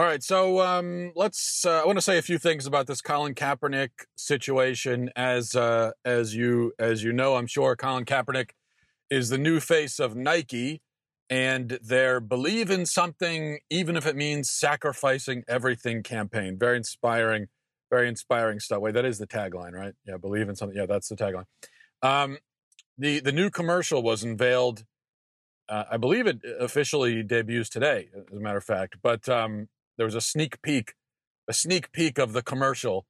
All right, so um, let's. Uh, I want to say a few things about this Colin Kaepernick situation. As uh, as you as you know, I'm sure Colin Kaepernick is the new face of Nike, and their "Believe in Something, even if it means sacrificing everything" campaign. Very inspiring, very inspiring stuff. Wait, that is the tagline, right? Yeah, believe in something. Yeah, that's the tagline. Um, the the new commercial was unveiled. Uh, I believe it officially debuts today, as a matter of fact. But um, there was a sneak peek, a sneak peek of the commercial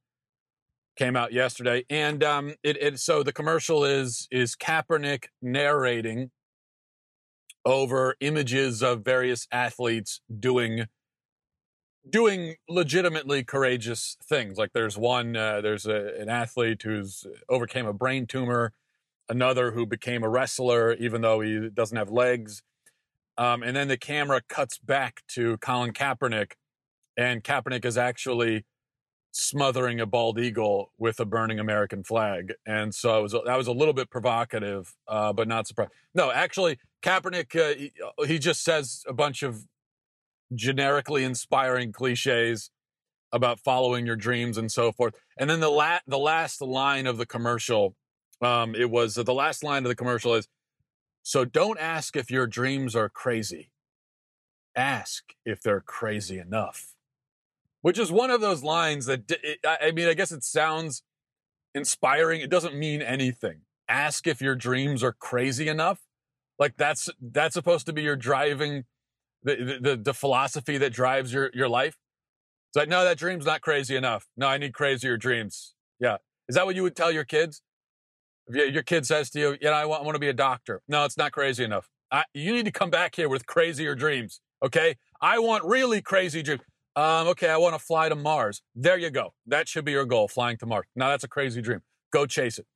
came out yesterday, and um, it, it so the commercial is is Kaepernick narrating over images of various athletes doing doing legitimately courageous things. Like there's one, uh, there's a, an athlete who's overcame a brain tumor, another who became a wrestler even though he doesn't have legs. Um, and then the camera cuts back to Colin Kaepernick and Kaepernick is actually smothering a bald eagle with a burning American flag, and so it was that was a little bit provocative, uh, but not surprising. No, actually, Kaepernick uh, he, uh, he just says a bunch of generically inspiring cliches about following your dreams and so forth. And then the la- the last line of the commercial, um, it was uh, the last line of the commercial is, "So don't ask if your dreams are crazy. Ask if they're crazy enough." Which is one of those lines that I mean, I guess it sounds inspiring. It doesn't mean anything. Ask if your dreams are crazy enough. Like that's that's supposed to be your driving the the, the philosophy that drives your your life. It's like, no, that dream's not crazy enough. No, I need crazier dreams. Yeah. Is that what you would tell your kids? If your kid says to you, you know, I want, I want to be a doctor. No, it's not crazy enough. I, you need to come back here with crazier dreams. Okay. I want really crazy dreams. Um, okay, I want to fly to Mars. There you go. That should be your goal, flying to Mars. Now that's a crazy dream. Go chase it.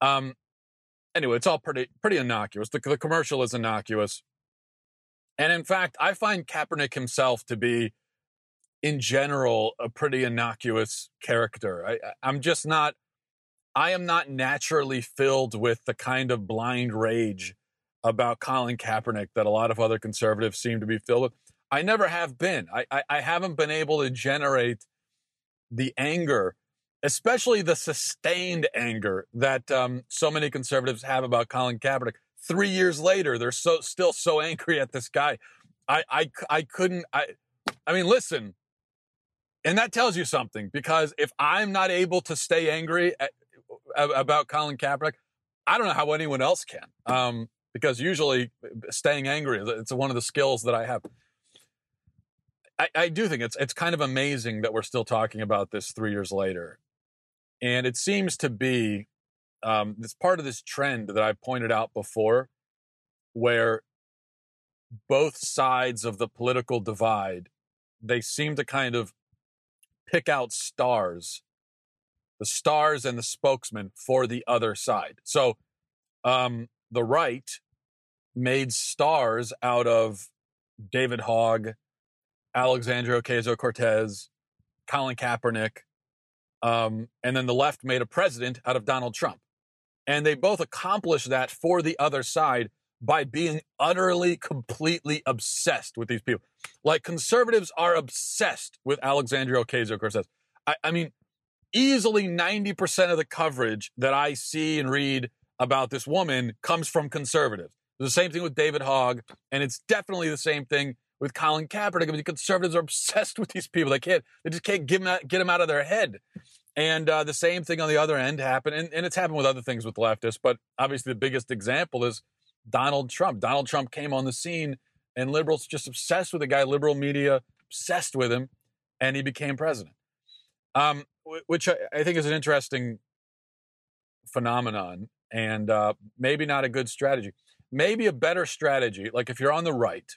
Um, anyway, it's all pretty pretty innocuous. The, the commercial is innocuous, and in fact, I find Kaepernick himself to be, in general, a pretty innocuous character. I, I'm just not. I am not naturally filled with the kind of blind rage about Colin Kaepernick that a lot of other conservatives seem to be filled with. I never have been. I, I, I haven't been able to generate the anger, especially the sustained anger that um, so many conservatives have about Colin Kaepernick. Three years later, they're so still so angry at this guy. I, I, I couldn't. I, I mean, listen, and that tells you something because if I'm not able to stay angry at, about Colin Kaepernick, I don't know how anyone else can. Um, because usually staying angry, it's one of the skills that I have. I, I do think it's it's kind of amazing that we're still talking about this three years later, and it seems to be um, it's part of this trend that I pointed out before, where both sides of the political divide they seem to kind of pick out stars, the stars and the spokesman for the other side. So um, the right made stars out of David Hogg Alexandria Ocasio Cortez, Colin Kaepernick, um, and then the left made a president out of Donald Trump. And they both accomplished that for the other side by being utterly, completely obsessed with these people. Like conservatives are obsessed with Alexandria Ocasio Cortez. I, I mean, easily 90% of the coverage that I see and read about this woman comes from conservatives. The same thing with David Hogg, and it's definitely the same thing with Colin Kaepernick. I mean, the conservatives are obsessed with these people. They can't, they just can't get them out, get them out of their head. And uh, the same thing on the other end happened, and, and it's happened with other things with leftists. But obviously, the biggest example is Donald Trump. Donald Trump came on the scene, and liberals just obsessed with the guy. Liberal media obsessed with him, and he became president. Um, which I, I, think is an interesting phenomenon, and uh, maybe not a good strategy. Maybe a better strategy, like if you're on the right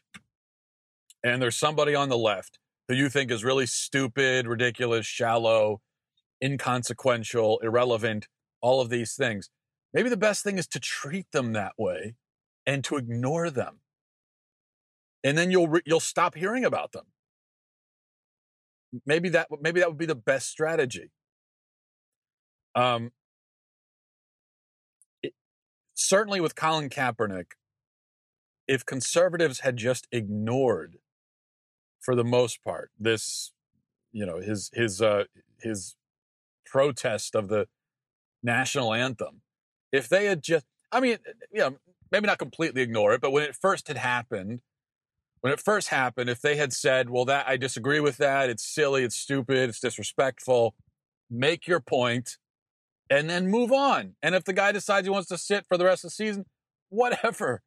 and there's somebody on the left who you think is really stupid, ridiculous, shallow, inconsequential, irrelevant, all of these things, maybe the best thing is to treat them that way and to ignore them. And then you'll you'll stop hearing about them. Maybe that maybe that would be the best strategy. Um, it, certainly with Colin Kaepernick, if conservatives had just ignored for the most part. This, you know, his his uh, his protest of the national anthem. If they had just, I mean, you know, maybe not completely ignore it, but when it first had happened, when it first happened, if they had said, well, that I disagree with that, it's silly, it's stupid, it's disrespectful, make your point and then move on. And if the guy decides he wants to sit for the rest of the season, whatever.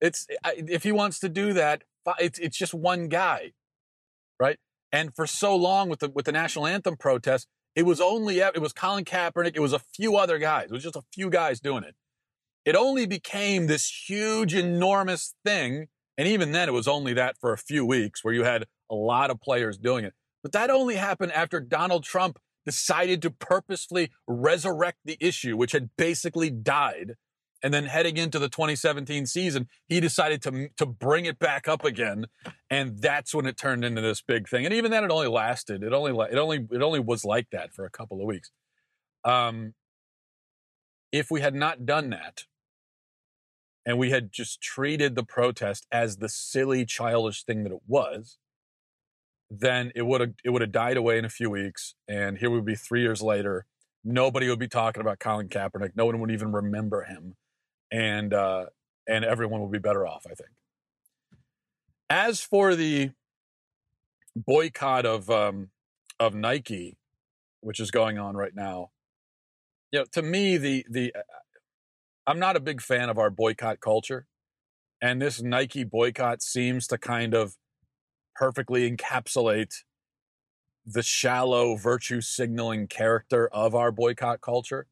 It's if he wants to do that, it's it's just one guy, right? And for so long with the with the national anthem protest, it was only it was Colin Kaepernick, it was a few other guys. It was just a few guys doing it. It only became this huge, enormous thing, and even then, it was only that for a few weeks, where you had a lot of players doing it. But that only happened after Donald Trump decided to purposefully resurrect the issue, which had basically died. And then heading into the 2017 season, he decided to, to bring it back up again. And that's when it turned into this big thing. And even then, it only lasted. It only, it only, it only was like that for a couple of weeks. Um, if we had not done that, and we had just treated the protest as the silly, childish thing that it was, then it would have it would have died away in a few weeks, and here we would be three years later. Nobody would be talking about Colin Kaepernick. No one would even remember him, and uh, and everyone will be better off. I think. As for the boycott of um, of Nike, which is going on right now, you know, to me the the uh, I'm not a big fan of our boycott culture, and this Nike boycott seems to kind of perfectly encapsulate the shallow virtue signaling character of our boycott culture.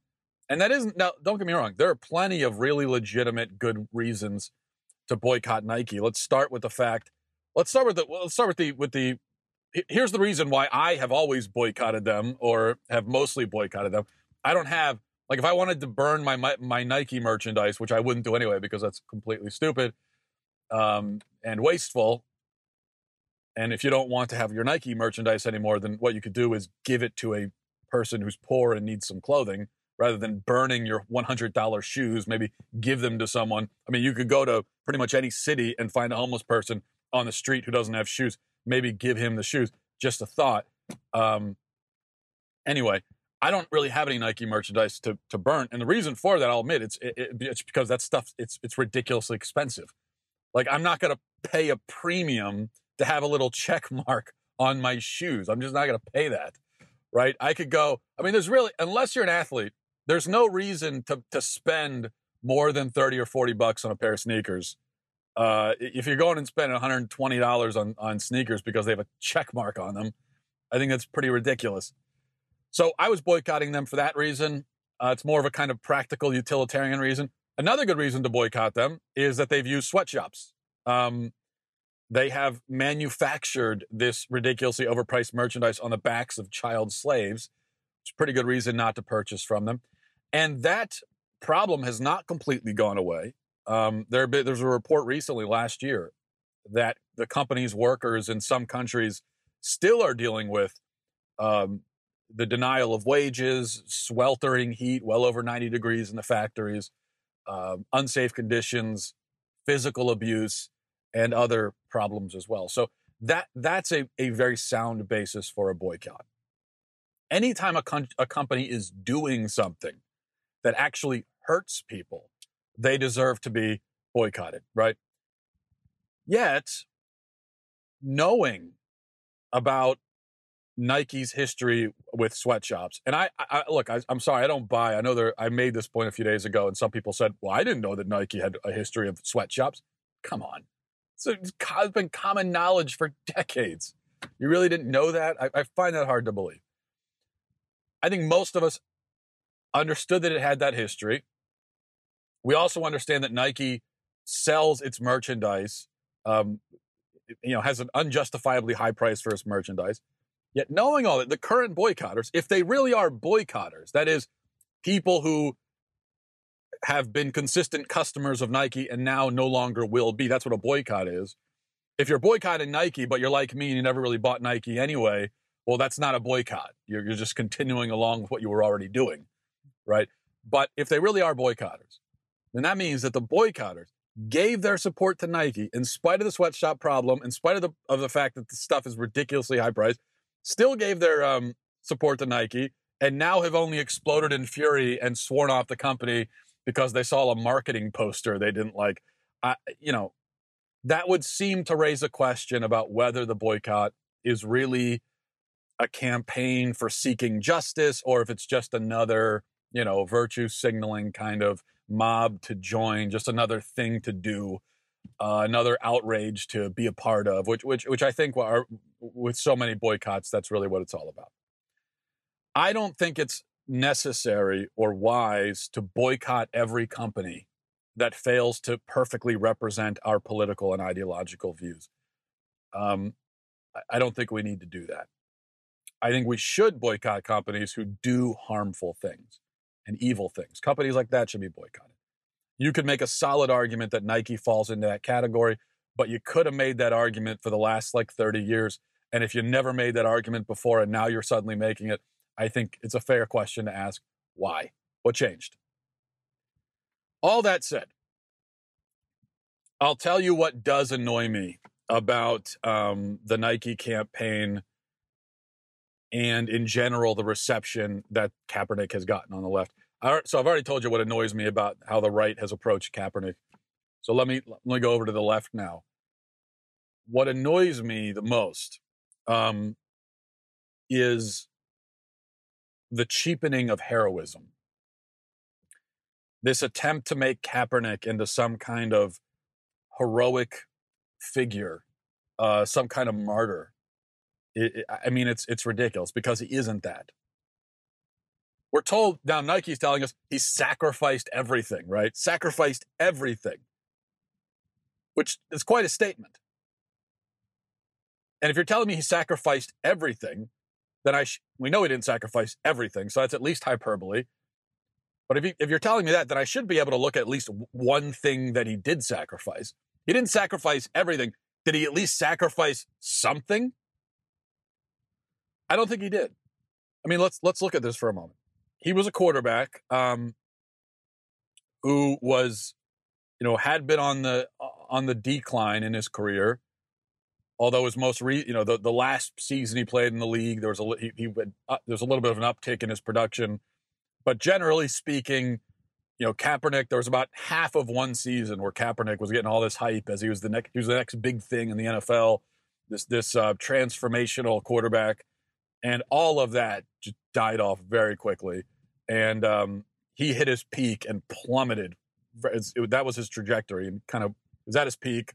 And that isn't now, don't get me wrong, there are plenty of really legitimate good reasons to boycott Nike. Let's start with the fact, let's start with the let's start with the with the here's the reason why I have always boycotted them or have mostly boycotted them. I don't have like if I wanted to burn my my, my Nike merchandise, which I wouldn't do anyway because that's completely stupid um, and wasteful. And if you don't want to have your Nike merchandise anymore, then what you could do is give it to a person who's poor and needs some clothing rather than burning your $100 shoes. Maybe give them to someone. I mean, you could go to pretty much any city and find a homeless person on the street who doesn't have shoes. Maybe give him the shoes. Just a thought. Um, anyway, I don't really have any Nike merchandise to, to burn. And the reason for that, I'll admit, it's, it, it's because that stuff, it's, it's ridiculously expensive. Like, I'm not to pay a premium to have a little check mark on my shoes. I'm just not to pay that, right? I could go. I mean, there's really, unless you're an athlete, there's no reason to to spend more than thirty or forty bucks on a pair of sneakers. Uh, if you're going and spending 120 dollars on on sneakers because they have a check mark on them, I think that's pretty ridiculous. So I was boycotting them for that reason. Uh, it's more of a kind of practical utilitarian reason. Another good reason to boycott them is that they've used sweatshops. Um, they have manufactured this ridiculously overpriced merchandise on the backs of child slaves. It's a pretty good reason not to purchase from them. And that problem has not completely gone away. Um, there, there's a report recently last year that the company's workers in some countries still are dealing with um, the denial of wages, sweltering heat, well over 90 degrees in the factories, uh, unsafe conditions, physical abuse, and other problems as well. So that that's a, a very sound basis for a boycott. Anytime a, con- a company is doing something that actually hurts people, they deserve to be boycotted, right? Yet, knowing about Nike's history with sweatshops, and I, I look, I, am sorry, I don't buy. I know there. I made this point a few days ago, and some people said, "Well, I didn't know that Nike had a history of sweatshops." Come on, it's been common knowledge for decades. You really didn't know that? I, I find that hard to believe. I think most of us understood that it had that history. We also understand that Nike sells its merchandise, um, you know, has an unjustifiably high price for its merchandise. Yet, knowing all that, the current boycotters, if they really are boycotters, that is, people who have been consistent customers of Nike and now no longer will be. That's what a boycott is. If you're boycotting Nike, but you're like me and you never really bought Nike anyway, well, that's not a boycott. You're, you're just continuing along with what you were already doing, right? But if they really are boycotters, then that means that the boycotters gave their support to Nike in spite of the sweatshop problem, in spite of the of the fact that the stuff is ridiculously high priced, still gave their um, support to Nike, and now have only exploded in fury and sworn off the company because they saw a marketing poster they didn't like. I, you know, that would seem to raise a question about whether the boycott is really a campaign for seeking justice or if it's just another, you know, virtue signaling kind of mob to join, just another thing to do, uh, another outrage to be a part of, which which which I think are with so many boycotts, that's really what it's all about. I don't think it's necessary or wise to boycott every company that fails to perfectly represent our political and ideological views. Um, I don't think we need to do that. I think we should boycott companies who do harmful things and evil things. Companies like that should be boycotted. You could make a solid argument that Nike falls into that category, but you could have made that argument for the last like 30 years. And if you never made that argument before and now you're suddenly making it, I think it's a fair question to ask why? What changed? All that said, I'll tell you what does annoy me about um, the Nike campaign and in general the reception that Kaepernick has gotten on the left. So I've already told you what annoys me about how the right has approached Kaepernick. So let me let me go over to the left now. What annoys me the most um, is the cheapening of heroism. This attempt to make Kaepernick into some kind of heroic figure, uh, some kind of martyr. It, it, I mean, it's it's ridiculous because he isn't that. We're told now Nike's telling us he sacrificed everything, right? Sacrificed everything, which is quite a statement. And if you're telling me he sacrificed everything, then I sh- we know he didn't sacrifice everything, so that's at least hyperbole. But if, he, if you're telling me that, then I should be able to look at, at least one thing that he did sacrifice. He didn't sacrifice everything. Did he at least sacrifice something? I don't think he did. I mean, let's let's look at this for a moment. He was a quarterback um, who was, you know, had been on the on the decline in his career although his most re, you know the, the last season he played in the league there was a he, he uh, there's a little bit of an uptick in his production but generally speaking you know Kaepernick there was about half of one season where Kaepernick was getting all this hype as he was the next he was the next big thing in the NFL this this uh, transformational quarterback and all of that just died off very quickly and um, he hit his peak and plummeted it, that was his trajectory and kind of was at his peak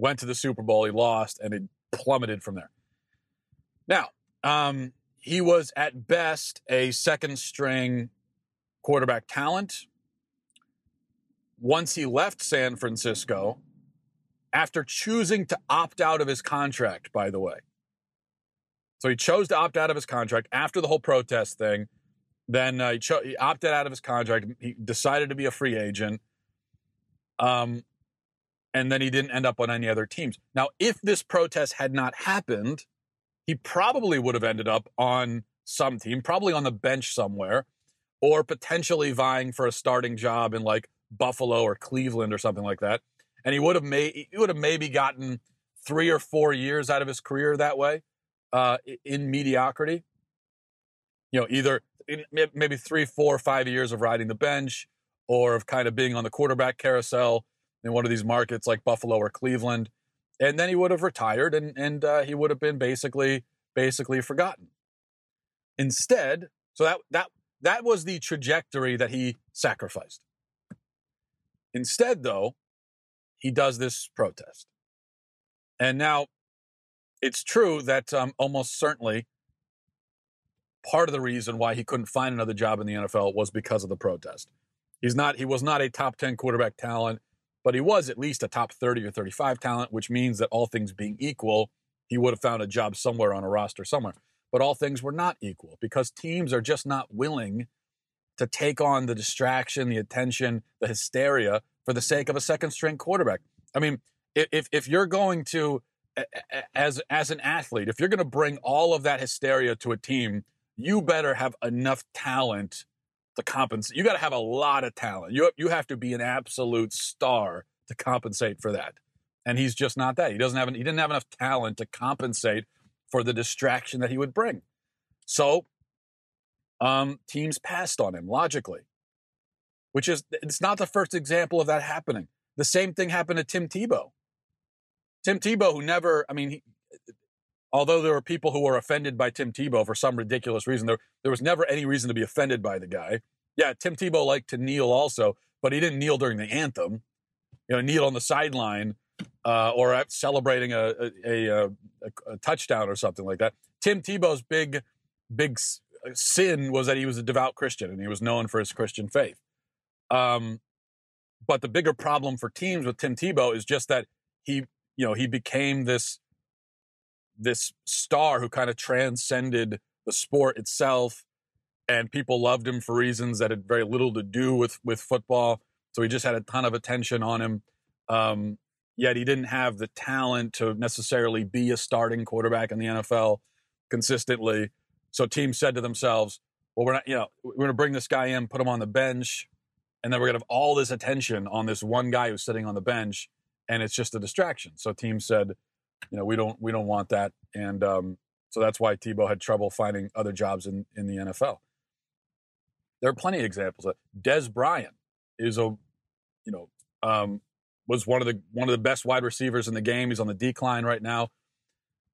went to the Super Bowl, he lost, and it plummeted from there. Now, um, he was at best a second string quarterback talent. Once he left San Francisco, after choosing to opt out of his contract, by the way. So he chose to opt out of his contract after the whole protest thing. Then uh, he, cho- he opted out of his contract. He decided to be a free agent. Um, and then he didn't end up on any other teams. Now, if this protest had not happened, he probably would have ended up on some team, probably on the bench somewhere, or potentially vying for a starting job in like Buffalo or Cleveland or something like that. And he would have made he would have maybe gotten three or four years out of his career that way, uh, in mediocrity. You know, either maybe three, four, five years of riding the bench, or of kind of being on the quarterback carousel in one of these markets like Buffalo or Cleveland, and then he would have retired and and uh, he would have been basically basically forgotten. Instead, so that that that was the trajectory that he sacrificed. Instead, though, he does this protest, and now it's true that um, almost certainly part of the reason why he couldn't find another job in the NFL was because of the protest. He's not he was not a top 10 quarterback talent but he was at least a top 30 or 35 talent, which means that all things being equal, he would have found a job somewhere on a roster somewhere. But all things were not equal because teams are just not willing to take on the distraction, the attention, the hysteria for the sake of a second string quarterback. I mean, if if you're going to as as an athlete, if you're going to bring all of that hysteria to a team, you better have enough talent to compensate. You got to have a lot of talent. You you have to be an absolute star to compensate for that. And he's just not that. He doesn't have, he didn't have enough talent to compensate for the distraction that he would bring. So um, teams passed on him logically, which is, it's not the first example of that happening. The same thing happened to Tim Tebow. Tim Tebow, who never, I mean, he, although there were people who were offended by Tim Tebow for some ridiculous reason, there, there was never any reason to be offended by the guy. Yeah, Tim Tebow liked to kneel also, but he didn't kneel during the anthem. You know, kneel on the sideline uh, or celebrating a a, a, a, touchdown or something like that. Tim Tebow's big, big sin was that he was a devout Christian and he was known for his Christian faith. Um, but the bigger problem for teams with Tim Tebow is just that he, you know, he became this this star who kind of transcended the sport itself and people loved him for reasons that had very little to do with with football so he just had a ton of attention on him um, yet he didn't have the talent to necessarily be a starting quarterback in the NFL consistently. So teams said to themselves well we're not you know we're going to bring this guy in put him on the bench and then we're going to have all this attention on this one guy who's sitting on the bench and it's just a distraction so teams said you know, we don't we don't want that, and um, so that's why Tebow had trouble finding other jobs in in the NFL. There are plenty of examples. Dez Bryant is a, you know, um, was one of the one of the best wide receivers in the game. He's on the decline right now.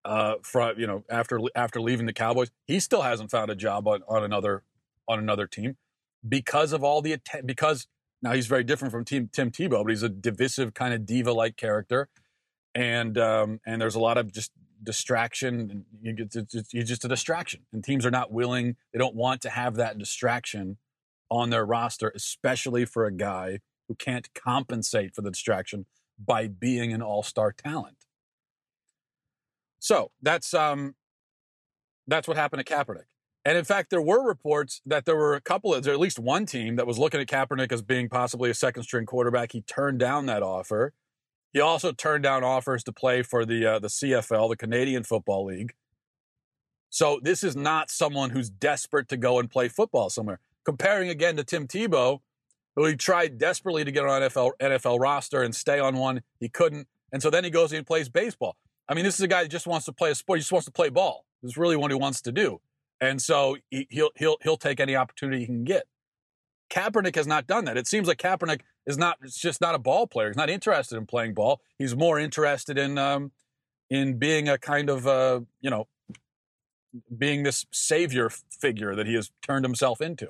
Uh, from you know after after leaving the Cowboys, he still hasn't found a job on, on another on another team because of all the because now he's very different from Tim Tim Tebow, but he's a divisive kind of diva like character and um, and there's a lot of just distraction. It's, just a distraction, and teams are not willing. They don't want to have that distraction on their roster, especially for a guy who can't compensate for the distraction by being an all-star talent. So that's um, that's what happened to Kaepernick. And in fact, there were reports that there were a couple of, there at least one team that was looking at Kaepernick as being possibly a second string quarterback. He turned down that offer. He also turned down offers to play for the uh, the CFL, the Canadian Football League. So this is not someone who's desperate to go and play football somewhere. Comparing again to Tim Tebow, who he tried desperately to get on NFL NFL roster and stay on one, he couldn't, and so then he goes and plays baseball. I mean, this is a guy who just wants to play a sport. He just wants to play ball. This is really what he wants to do, and so he, he'll he'll he'll take any opportunity he can get. Kaepernick has not done that. It seems like Kaepernick is not it's just not a ball player. He's not interested in playing ball. He's more interested in um, in being a kind of uh, you know being this savior figure that he has turned himself into.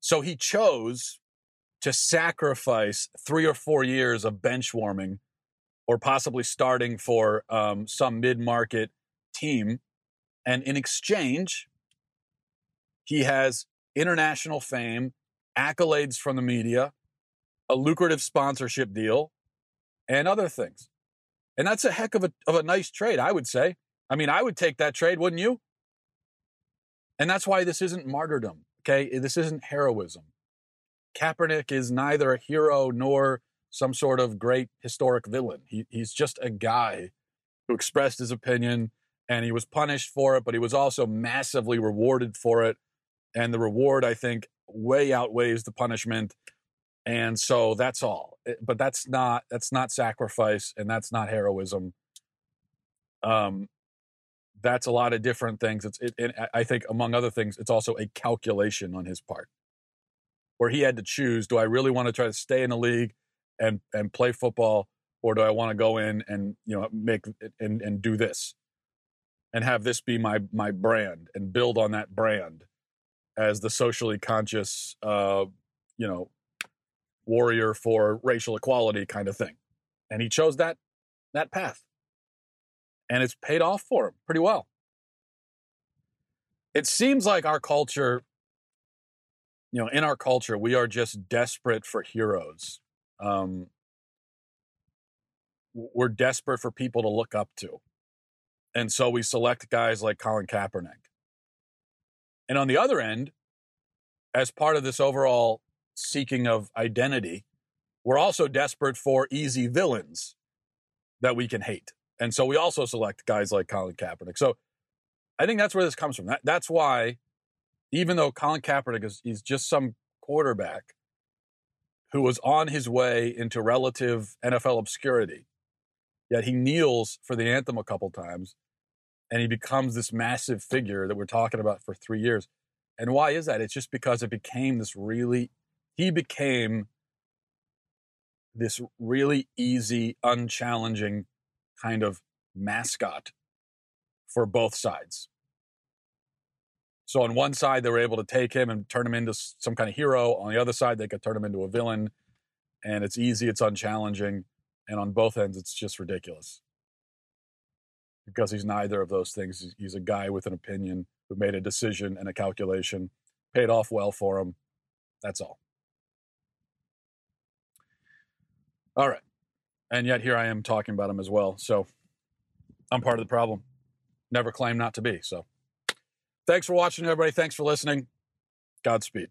So he chose to sacrifice three or four years of bench warming or possibly starting for um, some mid market team. And in exchange, he has international fame, accolades from the media, a lucrative sponsorship deal, and other things. And that's a heck of a, of a nice trade, I would say. I mean, I would take that trade, wouldn't you? And that's why this isn't martyrdom, okay? This isn't heroism. Kaepernick is neither a hero nor some sort of great historic villain. He, he's just a guy who expressed his opinion and he was punished for it, but he was also massively rewarded for it. And the reward, I think, way outweighs the punishment and so that's all. But that's not that's not sacrifice and that's not heroism. Um that's a lot of different things. It's it, it, i think among other things it's also a calculation on his part where he had to choose do i really want to try to stay in the league and and play football or do i want to go in and you know make and and do this and have this be my my brand and build on that brand as the socially conscious uh you know warrior for racial equality kind of thing. And he chose that that path. And it's paid off for him pretty well. It seems like our culture, you know, in our culture, we are just desperate for heroes. Um, we're desperate for people to look up to. And so we select guys like Colin Kaepernick. And on the other end, as part of this overall seeking of identity, we're also desperate for easy villains that we can hate. And so we also select guys like Colin Kaepernick. So I think that's where this comes from. That, that's why, even though Colin Kaepernick is he's just some quarterback who was on his way into relative NFL obscurity. Yet he kneels for the anthem a couple times and he becomes this massive figure that we're talking about for three years. And why is that? It's just because it became this really, he became this really easy, unchallenging kind of mascot for both sides. So on one side, they were able to take him and turn him into some kind of hero. On the other side, they could turn him into a villain. And it's easy, it's unchallenging. And on both ends, it's just ridiculous. Because he's neither of those things. He's a guy with an opinion who made a decision and a calculation, paid off well for him. That's all. All right. And yet here I am talking about him as well. So I'm part of the problem. Never claim not to be. So thanks for watching, everybody. Thanks for listening. Godspeed.